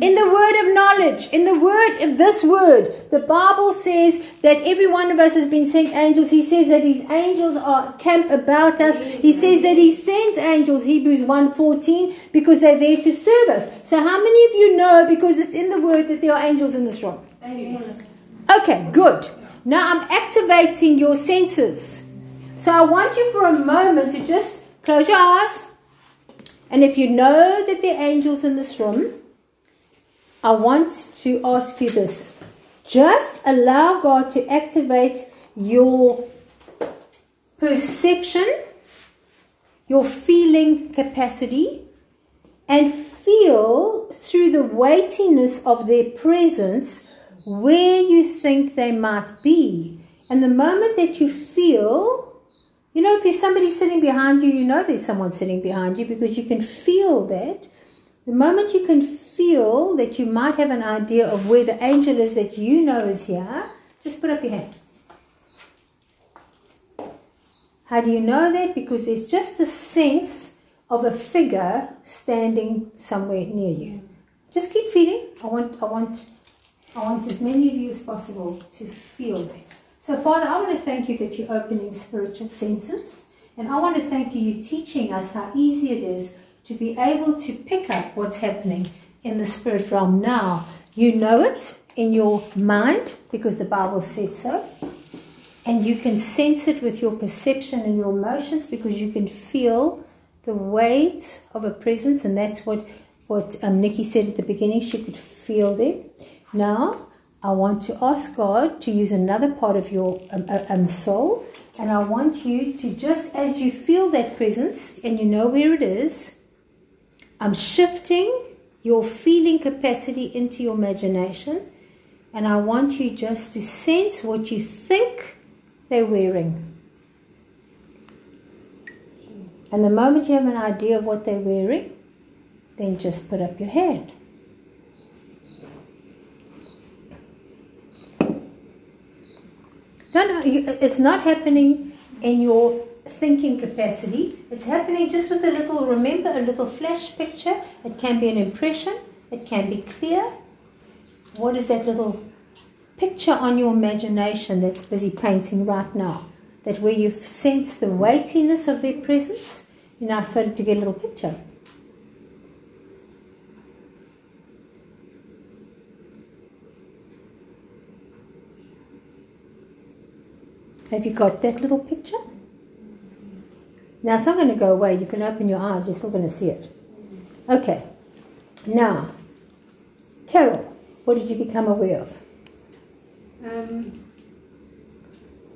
S1: in the word of knowledge, in the word of this word, the Bible says that every one of us has been sent angels. He says that his angels are camp about us. He says that he sends angels, Hebrews 1.14, because they're there to serve us. So how many of you know, because it's in the word, that there are angels in this room? Okay, good. Now I'm activating your senses. So I want you for a moment to just close your eyes. And if you know that there are angels in this room, I want to ask you this. Just allow God to activate your perception, your feeling capacity, and feel through the weightiness of their presence where you think they might be. And the moment that you feel, you know, if there's somebody sitting behind you, you know there's someone sitting behind you because you can feel that. The moment you can feel that you might have an idea of where the angel is that you know is here, just put up your hand. How do you know that? Because there's just the sense of a figure standing somewhere near you. Just keep feeling. I want, I want, I want as many of you as possible to feel that. So, Father, I want to thank you that you're opening spiritual senses, and I want to thank you you're teaching us how easy it is to be able to pick up what's happening in the spirit realm now. You know it in your mind because the Bible says so. And you can sense it with your perception and your emotions because you can feel the weight of a presence, and that's what what um, Nikki said at the beginning. She could feel there. Now, I want to ask God to use another part of your um, um, soul, and I want you to just as you feel that presence and you know where it is, I'm shifting your feeling capacity into your imagination, and I want you just to sense what you think they're wearing. And the moment you have an idea of what they're wearing, then just put up your hand. Don't it's not happening in your thinking capacity. It's happening just with a little, remember, a little flash picture. It can be an impression, it can be clear. What is that little picture on your imagination that's busy painting right now? That where you sense the weightiness of their presence, you now started to get a little picture. Have you got that little picture? Now it's not going to go away. You can open your eyes, you're still going to see it. Okay. Now, Carol, what did you become aware of?
S2: Um,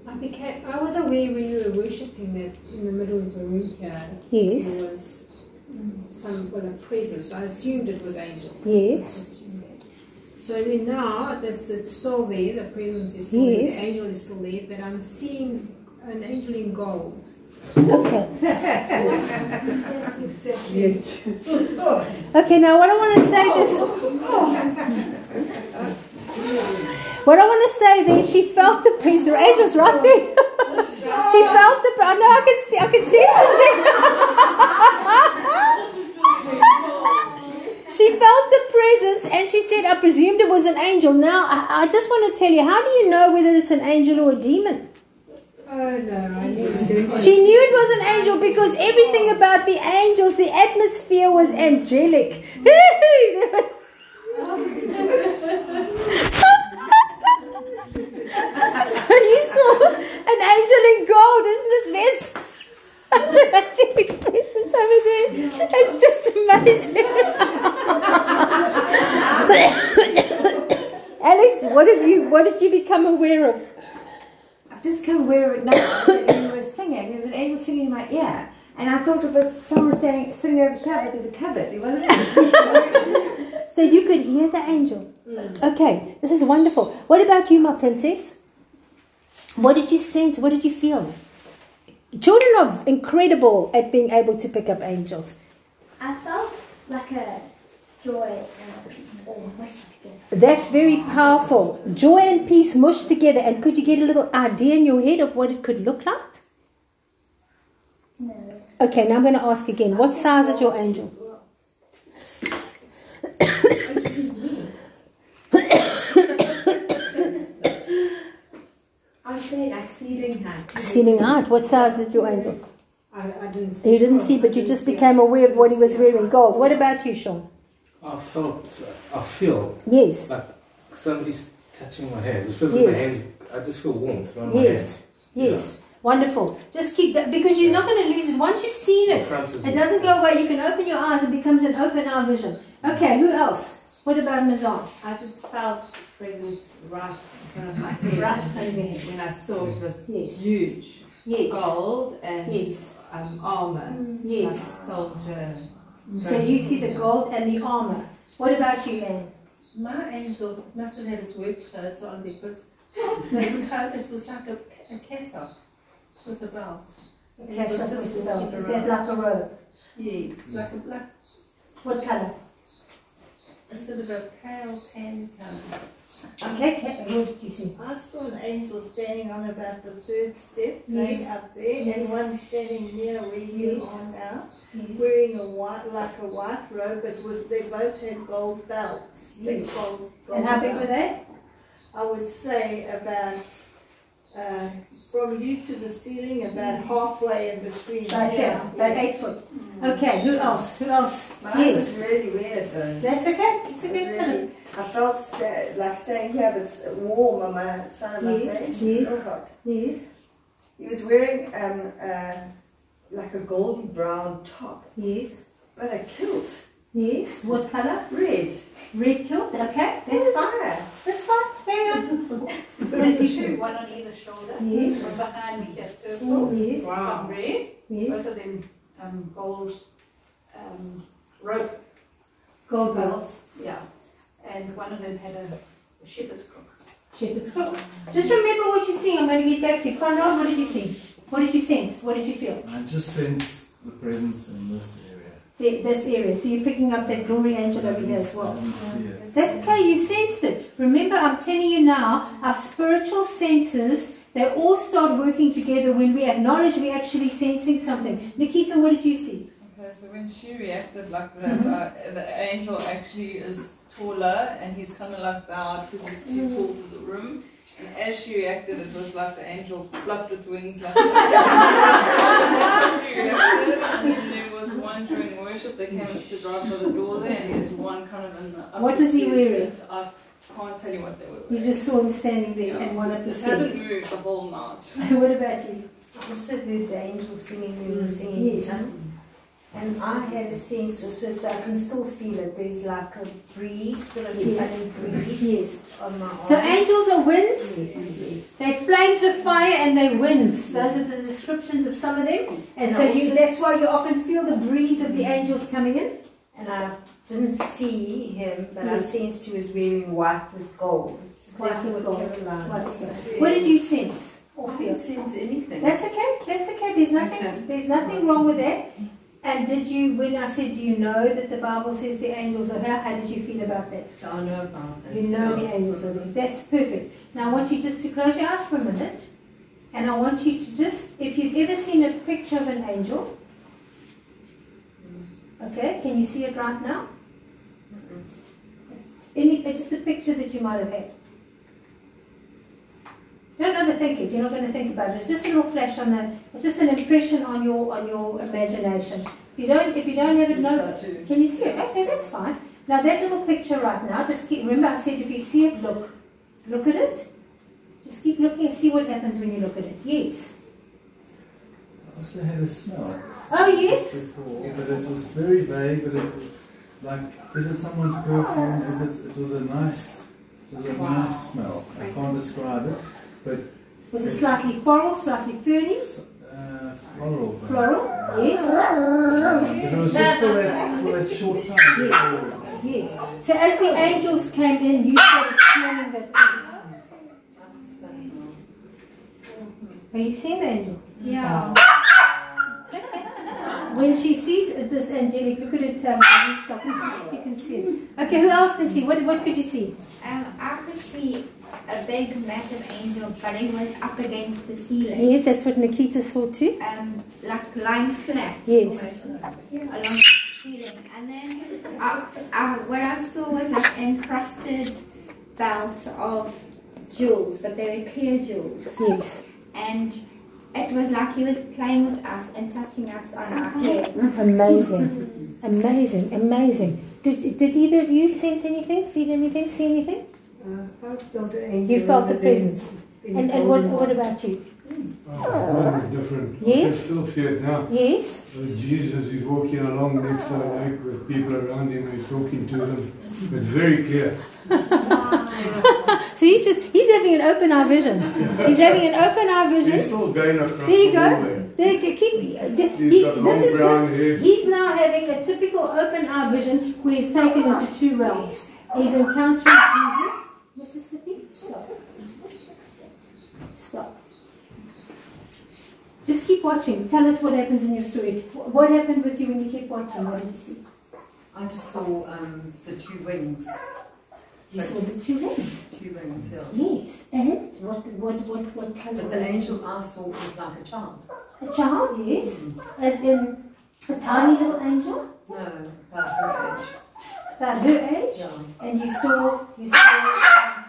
S2: I became. I was aware when you were worshipping that in the middle of the room here.
S1: Yes.
S2: There was some well a presence. I assumed it was angels.
S1: Yes.
S2: I assumed that. So then now that's it's still there. The presence is still
S1: Yes.
S2: there. The angel is still there, but I'm seeing an angel in gold.
S1: Okay. Okay, now what I want to say this. What I want to say there, she felt the peace. Angels right there. <laughs> she felt the. I know I can see. I can sense it there. <laughs> she felt the presence and she said, I presumed it was an angel. Now, I, I just want to tell you, how do you know whether it's an angel or a demon?
S11: Oh no, I knew it.
S1: She knew it was an angel because everything about the angels, the atmosphere was angelic. <laughs> So you saw an angel in gold, isn't this this? Angelic presence over there. It's just amazing. <laughs> Alex, what have you what did you become aware of?
S10: Just come aware of it now. that when you were singing, there was an angel singing in my ear. And I thought it was someone standing, sitting over here, cupboard. There's a cupboard. There wasn't. <laughs>
S1: So you could hear the angel. Mm. Okay, this is wonderful. What about you, my princess? What did you sense? What did you feel? Children are incredible at being able to pick up angels.
S9: I felt like a joy and peace mushed together.
S1: That's very powerful. Joy and peace mushed together. And could you get a little idea in your head of what it could look like?
S9: No.
S1: Okay, now I'm going to ask again. What size is your angel?
S11: I would say like ceiling height.
S1: Ceiling height. What size is your angel?
S11: I, I didn't see.
S1: You didn't see, but you just became aware of what he was wearing. Gold. What about you, Sean?
S4: I felt, uh, I feel
S1: Yes.
S4: like somebody's touching my hands. It feels like my hands, I just feel warmth around my
S1: Yes.
S4: hands.
S1: Yes. Wonderful. Just keep do- because you're not going to lose it. Once you've seen it, it doesn't go away. You can open your eyes. It becomes an open eye vision. Okay. Who else? What about Mazar?
S6: I just felt presence right in front of my <laughs> head.
S1: Right over.
S6: When I saw it was
S1: Yes.
S6: huge.
S1: Yes.
S6: Gold and
S1: Yes.
S6: um, armor.
S1: Yes.
S6: Like soldier.
S1: So you see the gold and the armor. What about you, Anne?
S7: My angel must have had his work clothes on because the coat was like a, a cassock with a belt. And he was
S1: Cassock
S7: just
S1: with
S7: a
S1: belt. Is that
S7: around.
S1: like a robe?
S7: Yes, hmm. like a black,
S1: What color?
S7: a sort of a pale tan colour.
S1: Okay. What did you see?
S12: I saw an angel standing on about the third step, right
S1: Yes.
S12: up there,
S1: Yes.
S12: and one standing near where you
S1: Yes.
S12: are now, wearing a white, like a white robe, but was they both had gold belts,
S1: Yes.
S12: gold, gold
S1: And how big
S12: belts.
S1: were they?
S12: I would say about uh, from you to the ceiling, about halfway in between.
S1: Right here, about eight foot.
S12: Mm.
S1: Okay. Who else? Who else?
S3: Mine
S1: Yes.
S3: was really weird though.
S1: That's okay. It's a
S3: It
S1: good
S3: really,
S1: thing.
S3: I felt sta- like staying here, but it's warm on my side of my
S1: Yes,
S3: face.
S1: yes.
S3: It's still hot.
S1: Yes.
S3: He was wearing um, uh, like a goldy brown top,
S1: Yes.
S3: but a kilt,
S1: Yes. What color?
S3: red.
S1: Red kilt. Okay. That's
S3: That's
S1: fine.
S3: fire.
S1: That's fine. Carry on. <laughs> What did you
S5: one on either shoulder.
S1: Yes.
S5: From behind me here, purple.
S1: Yes.
S5: Some red.
S1: Yes.
S5: Both of them um, gold um, rope
S1: Gold belts.
S5: belts. Yeah. And one of them had a shepherd's crook.
S1: Shepherd's crook. Just remember what you see. I'm going to get back to you. Conrad, what did you see? What did you sense? What did you feel?
S13: I just sensed the presence in this area.
S1: The- This area. So you're picking up that glory angel over here as well.
S13: I didn't see it.
S1: That's okay. You sensed it. Remember, I'm telling you now, our spiritual senses, they all start working together when we acknowledge we're actually sensing something. Nikita, what did you see?
S8: Okay, so when she reacted like that, uh, the angel actually is taller and he's kind of like bowed because he's too tall for the room. And as she reacted, it was like the angel fluffed its wings like that. she reacted. And there was one during worship that came and stood right by the door there, and there's one kind of in the upper
S1: What was he
S8: stairs
S1: wearing?
S8: I can't tell you what they were
S1: You just saw him standing there
S8: Yeah,
S1: and one of
S8: just-
S1: the
S8: It hasn't moved the whole night. <laughs>
S1: what about you?
S14: I also heard the angels singing when we were singing
S1: Yes.
S14: in tongues. And I have a sense also, so I can still feel it. There's like a breeze, sort of a
S1: Yes.
S14: funny breeze
S1: Yes.
S14: on my arm.
S1: So angels are winds.
S14: Yes.
S1: They're flames of fire and they're winds. Those are the descriptions of some of them. And so you, that's why you often feel the breeze of the angels coming in.
S14: And I didn't see him, but I
S1: Yes.
S14: sensed he was wearing white with gold. It's
S1: White
S14: exactly
S1: with
S14: what
S1: gold.
S14: Caroline
S1: White What did you sense or
S5: I
S1: feel?
S5: didn't sense anything.
S1: That's okay. That's okay. There's nothing.
S5: Okay.
S1: There's nothing wrong with that. And did you, when I said, do you know that the Bible says the angels are here? How did you feel about that?
S5: I know about that.
S1: You know the angels are there. That's perfect. Now I want you just to close your eyes for a minute, and I want you to just, if you've ever seen a picture of an angel, okay, can you see it right now? Any, just a picture that you might have had. Don't overthink it. You're not going to think about it. It's just a little flash on the. It's just an impression on your on your imagination. If you don't, if you don't have it, no. Can you see it? Okay, that's fine. Now that little picture right now, just keep. Remember, I said if you see it, look, look at it. Just keep looking and see what happens when you look at it. Yes.
S13: I also had a smell.
S1: Oh yes.
S13: Before, but it was very vague. But it was like, is it someone's perfume? Is it? It was a nice. It was a
S1: Wow.
S13: nice smell. I can't describe it, but
S1: Was it slightly floral, slightly ferny?
S13: uh, floral. but-
S1: Floral. Yes.
S13: But it was just for that, for that short time.
S1: Yes. Yes. So as the angels came in, you started smelling that. Are you seeing the angel?
S9: Yeah. <laughs>
S1: When she sees this angelic, look at it. Um. She can see it. Okay, who else can see? What What could you see?
S10: Um, I could see a big, massive angel, but it was up against the ceiling.
S1: Yes, that's what Nikita saw too.
S10: Um, like lying flat.
S1: Yes.
S10: almost, Along the ceiling. And then uh, uh, what I saw was like encrusted belt of jewels, but they were clear jewels.
S1: Yes.
S10: And it was like he was playing with us and touching us on our heads.
S1: Amazing, amazing, amazing. Did Did either of you sense anything? Feel anything? See anything?
S12: Uh, I felt
S1: You felt the presence. And, and what What about you?
S15: Oh, mine is different. I
S1: Yes?
S15: can still see it now.
S1: Yes.
S15: Uh, Jesus is walking along next to the lake with people around him and he's talking to them. It's very clear.
S1: So he's just he's having an open eye vision. He's having an open eye vision.
S15: He's still going across
S1: There you
S15: the
S1: go.
S15: hallway.
S1: There you go. Keep. uh,
S15: He's
S1: He's,
S15: got
S1: this is
S15: brown
S1: this,
S15: hair.
S1: He's now having a typical open eye vision where he's taken into two realms. He's encountering Jesus. Mississippi. Stop. Stop. Just keep watching. Tell us what happens in your story. What happened with you when you kept watching? What did you see?
S16: I just saw um, the two wings.
S1: You saw the two wings.
S16: Two wings, yeah.
S1: Yes. And what what what what color?
S16: But the
S1: it?
S16: angel I saw was like a child.
S1: A child, yes. Hmm. As in a tiny little angel.
S16: No, about her age.
S1: About her age?
S16: Yeah.
S1: And you saw, you saw,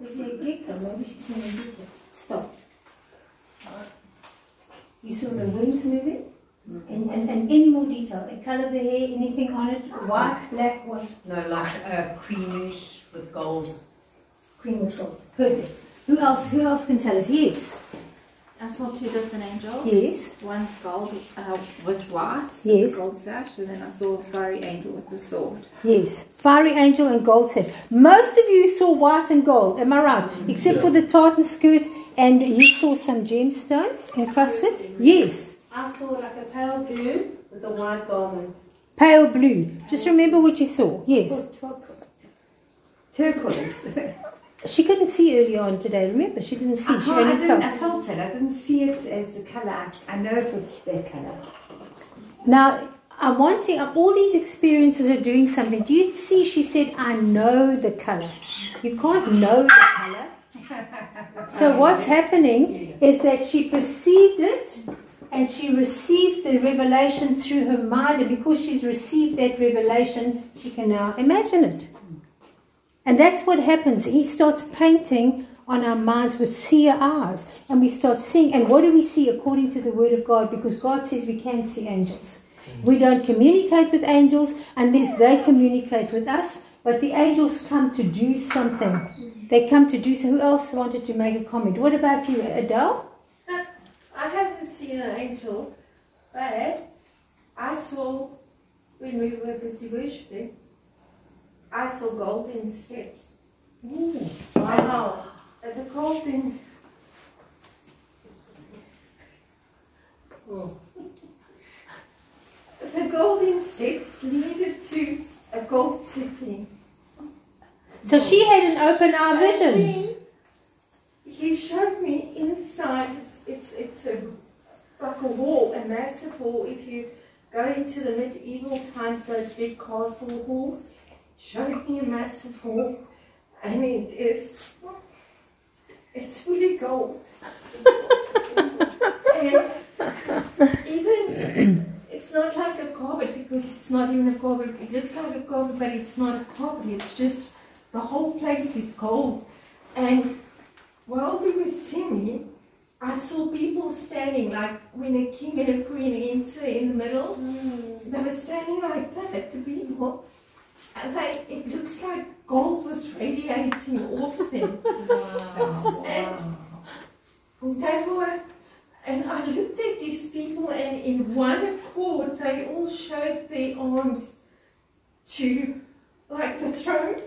S1: was there a gecko? Oh, maybe she's seen a gecko. Stop. You saw the wings moving? And, and, and any more detail? The color of the hair, anything on it? White, black, what?
S16: No, like uh, creamish with gold.
S1: Cream with gold. Perfect. Who else, who else can tell us? Yes.
S17: I saw two different angels.
S1: Yes.
S17: One's gold uh, with white,
S1: Yes.
S17: with gold sash, and then I saw a fiery angel with the sword.
S1: Yes, fiery angel and gold set. Most of you saw white and gold, am I right? Except for the tartan skirt, and you saw some gemstones encrusted. Yes,
S7: I saw like a pale blue with a white garment.
S1: pale blue. Just remember what you saw. Yes.
S10: Turquoise. <laughs>
S1: She couldn't see early on today. Remember, she didn't see.
S10: I,
S1: She
S10: can't- I
S1: only
S10: didn't, I
S1: felt.
S10: felt it. I didn't see it as the colour. I, I know it was their colour.
S1: Now, I'm wanting. Uh, all these experiences are doing something. Do you see? She said, "I know the color." You can't know the color. <laughs> So what's happening is that she perceived it and she received the revelation through her mind, and because she's received that revelation, she can now imagine it. And that's what happens. He starts painting on our minds with seer eyes, and we start seeing. And what do we see according to the Word of God? Because God says we can't see angels. We don't communicate with angels unless they communicate with us, but the angels come to do something. They come to do so. Who else wanted to make a comment? What about you, Adele?
S12: An angel, but I saw when we were busy worshiping, I saw golden steps.
S7: Wow.
S12: And the golden. Oh. <laughs> The golden steps leaded to a gold city.
S1: So she had an open eye vision.
S12: He showed me inside. It's it's it's a like a wall, a massive wall. If you go into the medieval times, those big castle halls, showed me a massive hall, and it is it's fully gold. <laughs> and even it's not like a carpet because it's not even a carpet. It looks like a carpet, but it's not a carpet. It's just the whole place is gold. And while we were singing, I saw people standing like when a king and a queen enter in the middle. Mm. They were standing like that, the people. And they, it looks like gold was radiating off them. <laughs> And they were, and I looked at these people, and in one accord, they all showed their arms to like the throne,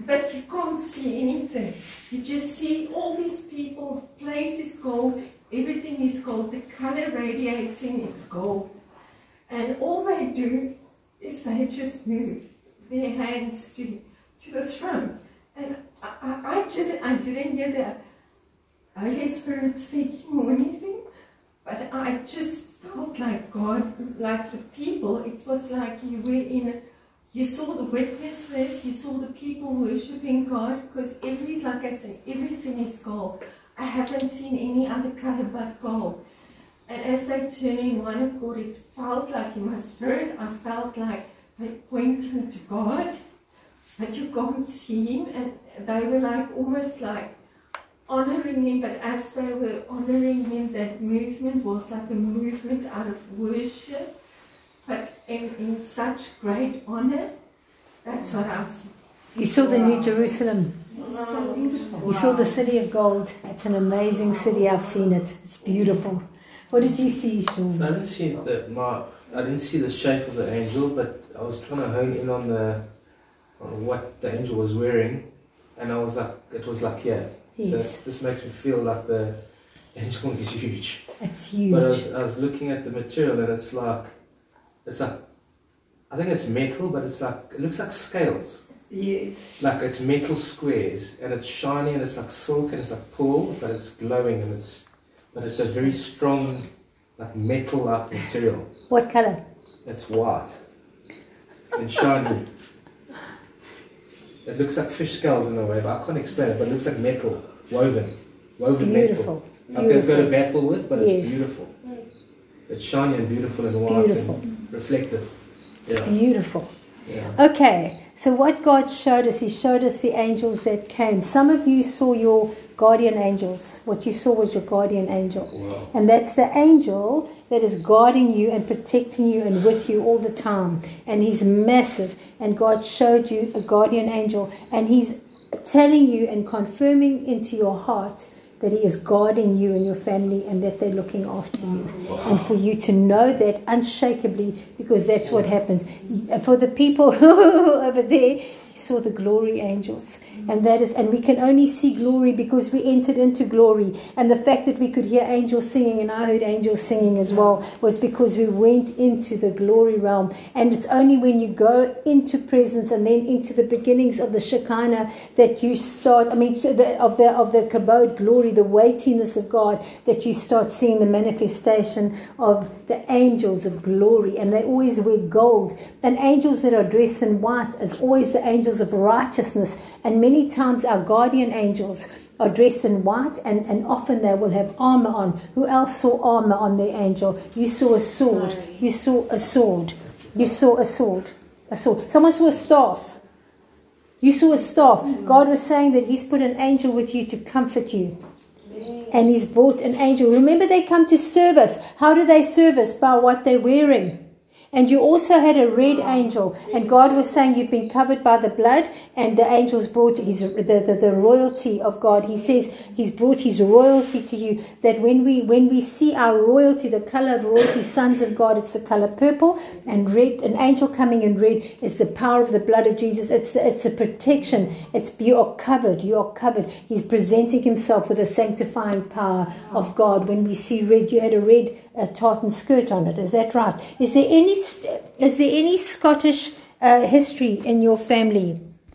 S12: but you can't see anything. You just see all these people, the place is gold, everything is gold, the color radiating is gold. And all they do is they just move their hands to, to the throne. And I, I, I, didn't, I didn't hear the Holy Spirit speaking or anything, but I just felt like God, like the people, it was like you were in a you saw the witnesses, you saw the people worshipping God, because every, like I said, everything is gold. I haven't seen any other color but gold. And as they turned in one accord, it felt like in my spirit, I felt like they pointed to God, but you can't see him. And they were like almost like honoring him, but as they were honoring him, that movement was like a movement out of worship but in, in such great honor. That's what I saw.
S1: You saw the New Jerusalem.
S12: It's so beautiful.
S1: You saw the city of gold. It's an amazing city. I've seen it. It's beautiful. What did you see, Sean?
S4: So I didn't see the my, I didn't see the shape of the angel, but I was trying to hone in on the on what the angel was wearing, and I was like, it was like yeah. So
S1: Yes.
S4: it just makes me feel like the <laughs> angel is huge.
S1: It's huge.
S4: But I was, I was looking at the material, and it's like, it's like, I think it's metal, but it's like it looks like scales.
S1: Yes.
S4: Like it's metal squares, and it's shiny, and it's like silk, and it's like pearl, but it's glowing, and it's, but it's a very strong, like metal-like material.
S1: What color?
S4: It's white and shiny. It looks like fish scales in a way, but I can't explain it. But it looks like metal, woven, woven
S1: Beautiful.
S4: metal. Like they've got to
S1: Beautiful.
S4: battle with, but it's beautiful. It's shiny and beautiful and white
S1: beautiful.
S4: and reflective. Yeah.
S1: Beautiful.
S4: Yeah.
S1: Okay, so what God showed us, He showed us the angels that came. Some of you saw your guardian angels. What you saw was your guardian angel.
S4: Wow.
S1: And that's the angel that is guarding you and protecting you and with you all the time. And he's massive. And God showed you a guardian angel. And he's telling you and confirming into your heart that he is guarding you and your family and that they're looking after you. And for you to know that unshakably because that's what happens. For the people <laughs> over there, he saw the glory angels. And that is, and we can only see glory because we entered into glory. And the fact that we could hear angels singing, and I heard angels singing as well, was because we went into the glory realm. And it's only when you go into presence and then into the beginnings of the Shekinah that you start. I mean, of the of the kabod glory, the weightiness of God, that you start seeing the manifestation of the angels of glory. And they always wear gold. And angels that are dressed in white is always the angels of righteousness. And many times our guardian angels are dressed in white and, and often they will have armor on. Who else saw armor on their angel? You saw a sword. You saw a sword. You saw a sword. A sword. Someone saw a staff. You saw a staff. Hmm. God was saying that He's put an angel with you to comfort you. And He's brought an angel. Remember, they come to serve us. How do they serve us? By what they're wearing. And you also had a red angel, and God was saying you've been covered by the blood, and the angels brought his the, the, the royalty of God. He says He's brought His royalty to you. That when we when we see our royalty, the color of royalty, sons of God, it's the color purple and red. An angel coming in red is the power of the blood of Jesus. It's the, it's a protection. It's you are covered. You are covered. He's presenting Himself with a sanctifying power of God. When we see red, you had a red uh, tartan skirt on it. Is that right? Is there any is there any Scottish uh, history in your family?